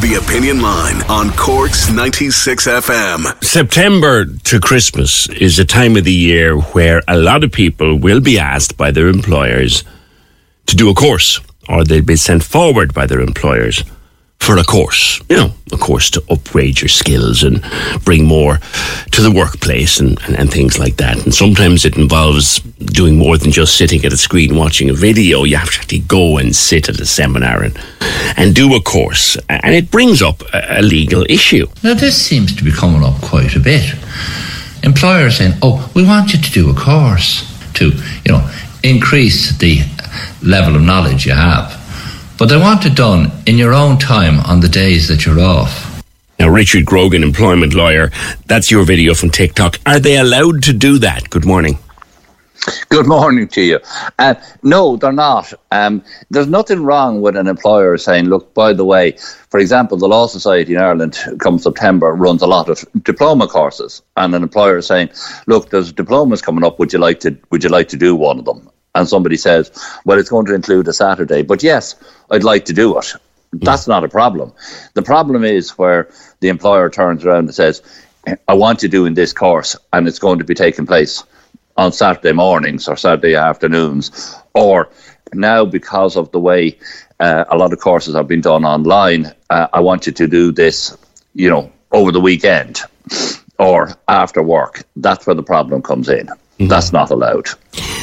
The Opinion Line on Cork's 96 FM. September to Christmas is a time of the year where a lot of people will be asked by their employers to do a course, or they'll be sent forward by their employers for a course. You know, a course to upgrade your skills and bring more to the workplace and, and, and things like that. And sometimes it involves doing more than just sitting at a screen watching a video. You have to actually go and sit at a seminar and, and do a course. And it brings up a, a legal issue. Now, this seems to be coming up quite a bit. Employers saying, oh, we want you to do a course to, you know, increase the level of knowledge you have. But they want it done in your own time on the days that you're off. Now, Richard Grogan, employment lawyer, that's your video from TikTok. Are they allowed to do that? Good morning. Good morning to you. Uh, no, they're not. Um, there's nothing wrong with an employer saying, look, by the way, for example, the Law Society in Ireland, come September, runs a lot of diploma courses. And an employer is saying, look, there's diplomas coming up. Would you like to, would you like to do one of them? And somebody says, well, it's going to include a Saturday. But yes, I'd like to do it. That's not a problem. The problem is where the employer turns around and says, I want you doing this course and it's going to be taking place on Saturday mornings or Saturday afternoons, or now because of the way uh, a lot of courses have been done online, uh, I want you to do this, you know, over the weekend or after work. That's where the problem comes in. Mm-hmm. That's not allowed.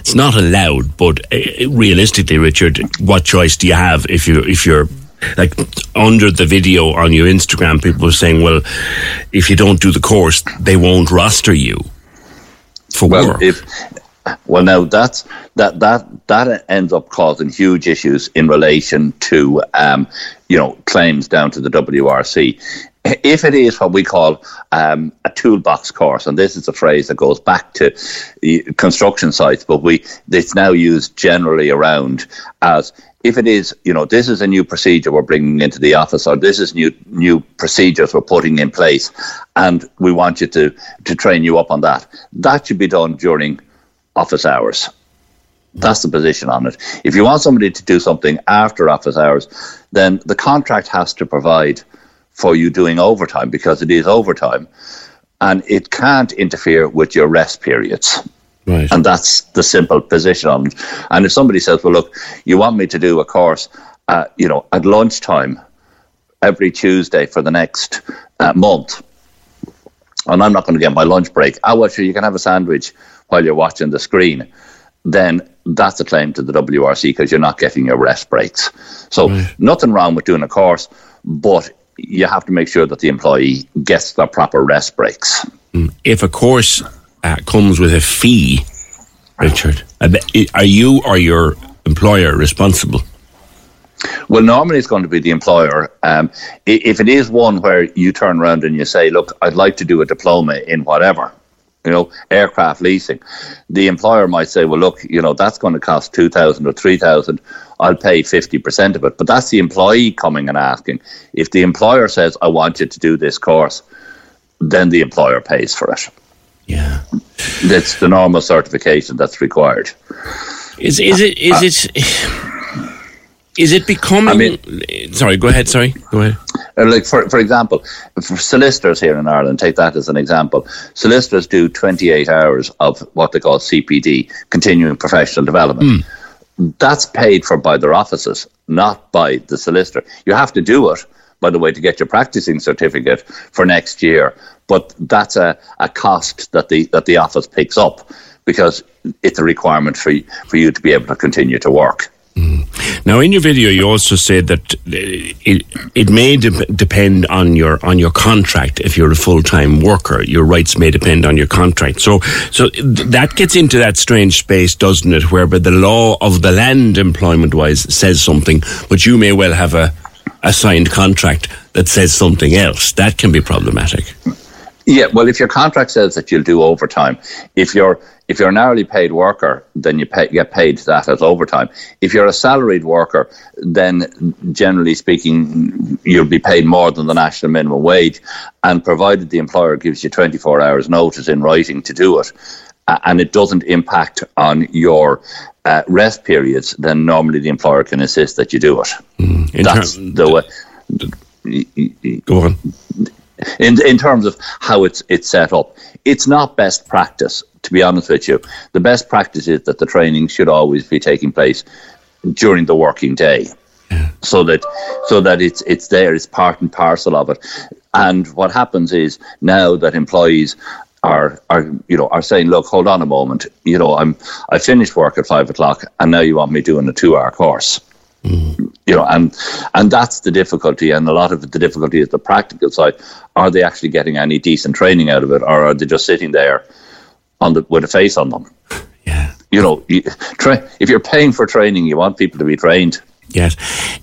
It's not allowed, but uh, realistically, Richard, what choice do you have if you if you're like under the video on your Instagram, people are saying, well, if you don't do the course, they won't roster you for well, work. If, well, now that's that that that ends up causing huge issues in relation to um, you know claims down to the WRC. If it is what we call um, a toolbox course, and this is a phrase that goes back to construction sites, but we it's now used generally around as if it is, you know, this is a new procedure we're bringing into the office, or this is new new procedures we're putting in place, and we want you to to train you up on that. That should be done during office hours. That's the position on it. If you want somebody to do something after office hours, then the contract has to provide for you doing overtime because it is overtime, and it can't interfere with your rest periods. Right. And that's the simple position on it. And if somebody says, well, look, you want me to do a course, uh, you know, at lunchtime every Tuesday for the next uh, month, and I'm not going to get my lunch break, oh, well, sure, you can have a sandwich while you're watching the screen, then that's a claim to the WRC because you're not getting your rest breaks. So right. nothing wrong with doing a course, but you have to make sure that the employee gets their proper rest breaks. If a course uh, comes with a fee, Richard, are you or your employer responsible? Well, normally it's going to be the employer. Um, if it is one where you turn around and you say, "Look, I'd like to do a diploma in whatever," you know, aircraft leasing, the employer might say, "Well, look, you know, that's going to cost two thousand or three thousand. I'll pay fifty percent of it." But that's the employee coming and asking. If the employer says, "I want you to do this course," then the employer pays for it. Yeah, that's the normal certification that's required. Is is it is uh, it is it becoming? I mean, sorry, go ahead. Sorry, go ahead. Uh, like for for example, for solicitors here in Ireland, take that as an example. Solicitors do twenty eight hours of what they call CPD, continuing professional development. Mm. that's paid for by their offices, not by the solicitor. You have to do it, by the way, to get your practicing certificate for next year. But that's a, a cost that the that the office picks up because it's a requirement for for you to be able to continue to work. Mm. Now, in your video, you also said that it it may de- depend on your on your contract. If you're a full time worker, your rights may depend on your contract. So, so th- that gets into that strange space, doesn't it? Whereby the law of the land, employment wise, says something, but you may well have a a signed contract that says something else. That can be problematic. Yeah, well, if your contract says that you'll do overtime, if you're if you're an hourly paid worker, then you pay, get paid that as overtime. If you're a salaried worker, then generally speaking, you'll be paid more than the national minimum wage, and provided the employer gives you 24 hours notice in writing to do it, uh, and it doesn't impact on your uh, rest periods, then normally the employer can insist that you do it. Mm. That's ter- the way. Go on in in terms of how it's it's set up. It's not best practice, to be honest with you. The best practice is that the training should always be taking place during the working day. So that so that it's it's there, it's part and parcel of it. And what happens is now that employees are are you know are saying, look, hold on a moment, you know, I'm I finished work at five o'clock and now you want me doing a two hour course. Mm. You know, and and that's the difficulty, and a lot of the difficulty is the practical side. Are they actually getting any decent training out of it, or are they just sitting there on the with a face on them? Yeah, you know, you, tra- if you're paying for training, you want people to be trained. Yes.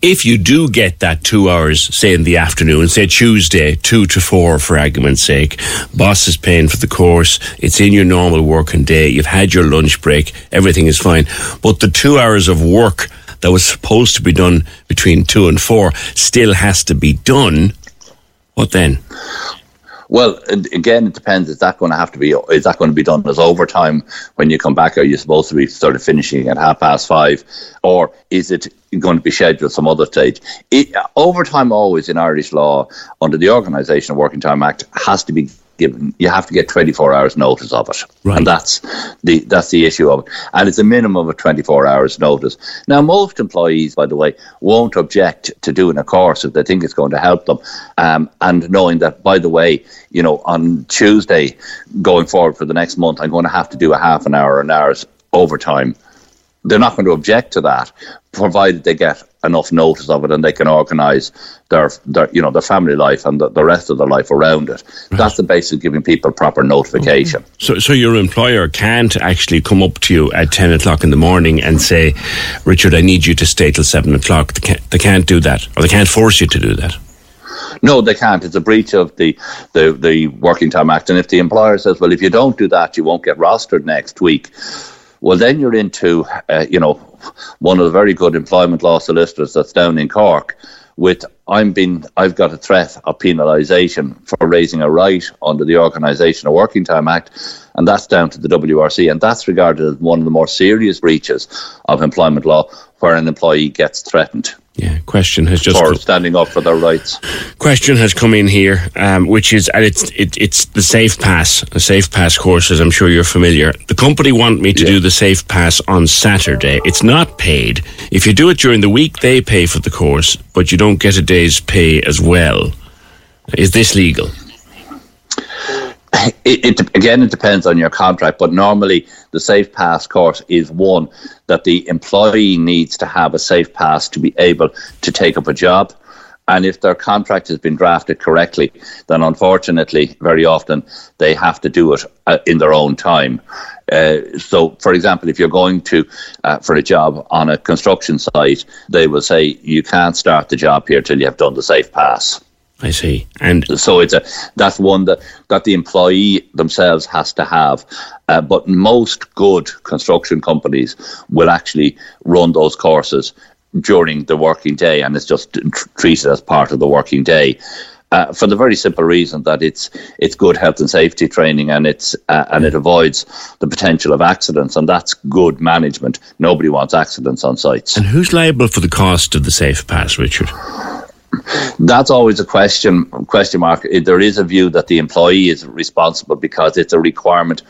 If you do get that two hours, say in the afternoon, say Tuesday, two to four for argument's sake, boss is paying for the course, it's in your normal working day, you've had your lunch break, everything is fine. But the two hours of work that was supposed to be done between two and four still has to be done, what then? Well, again, it depends. Is that going to have to be? Is that going to be done as overtime when you come back? Are you supposed to be sort of finishing at half past five, or is it going to be scheduled some other stage? It, overtime always in Irish law under the Organisation of Working Time Act has to be given you have to get 24 hours notice of it. Right. and that's the that's the issue of it. And it's a minimum of 24 hours notice. Now most employees by the way won't object to doing a course if they think it's going to help them. Um, and knowing that by the way you know on tuesday going forward for the next month i'm going to have to do a half an hour an hour's overtime they're not going to object to that, provided they get enough notice of it and they can organise their, their, you know, their family life and the, the rest of their life around it. Right. That's the basis of giving people proper notification. Okay. So, so your employer can't actually come up to you at ten o'clock in the morning and say, "Richard, I need you to stay till seven o'clock." They can't, they can't do that, or they can't force you to do that. No, they can't. It's a breach of the, the, the Working Time Act. And if the employer says, well, if you don't do that, you won't get rostered next week, well, then you're into, uh, you know, one of the very good employment law solicitors that's down in Cork. With I'm being, I've got a threat of penalisation for raising a right under the Organisation of Working Time Act, and that's down to the WRC, and that's regarded as one of the more serious breaches of employment law, where an employee gets threatened. Yeah, question has just for standing up for their rights. Question has come in here, um, which is and it's it, it's the Safe Pass, the Safe Pass courses. I'm sure you're familiar. The company want me to yeah. do the Safe Pass on Saturday. It's not paid. If you do it during the week, they pay for the course, but you don't get a day's pay as well. Is this legal? It, it, again, it depends on your contract, but normally the Safe Pass course is one that the employee needs to have a Safe Pass to be able to take up a job. And if their contract has been drafted correctly, then unfortunately, very often they have to do it uh, in their own time. Uh, so, for example, if you're going to uh, for a job on a construction site, they will say you can't start the job here till you have done the safe pass. I see. And so it's a that's one that that the employee themselves has to have. Uh, but most good construction companies will actually run those courses during the working day, and it's just tr- treated as part of the working day. Uh, for the very simple reason that it's it's good health and safety training and it's uh, and it avoids the potential of accidents and that's good management. Nobody wants accidents on sites. And who's liable for the cost of the safe pass, Richard? That's always a question question mark. There is a view that the employee is responsible because it's a requirement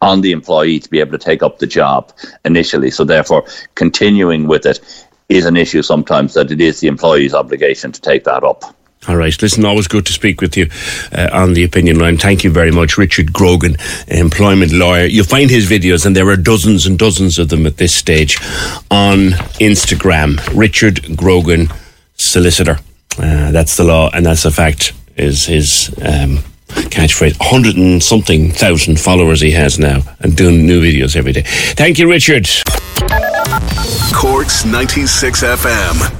on the employee to be able to take up the job initially. So therefore, continuing with it is an issue sometimes that it is the employee's obligation to take that up. All right. Listen, always good to speak with you uh, on the opinion line. Thank you very much, Richard Grogan, employment lawyer. You'll find his videos, and there are dozens and dozens of them at this stage on Instagram. Richard Grogan, solicitor. Uh, that's the law, and that's a fact. Is his um, catchphrase? Hundred and something thousand followers he has now, and doing new videos every day. Thank you, Richard. Cork's 96 FM.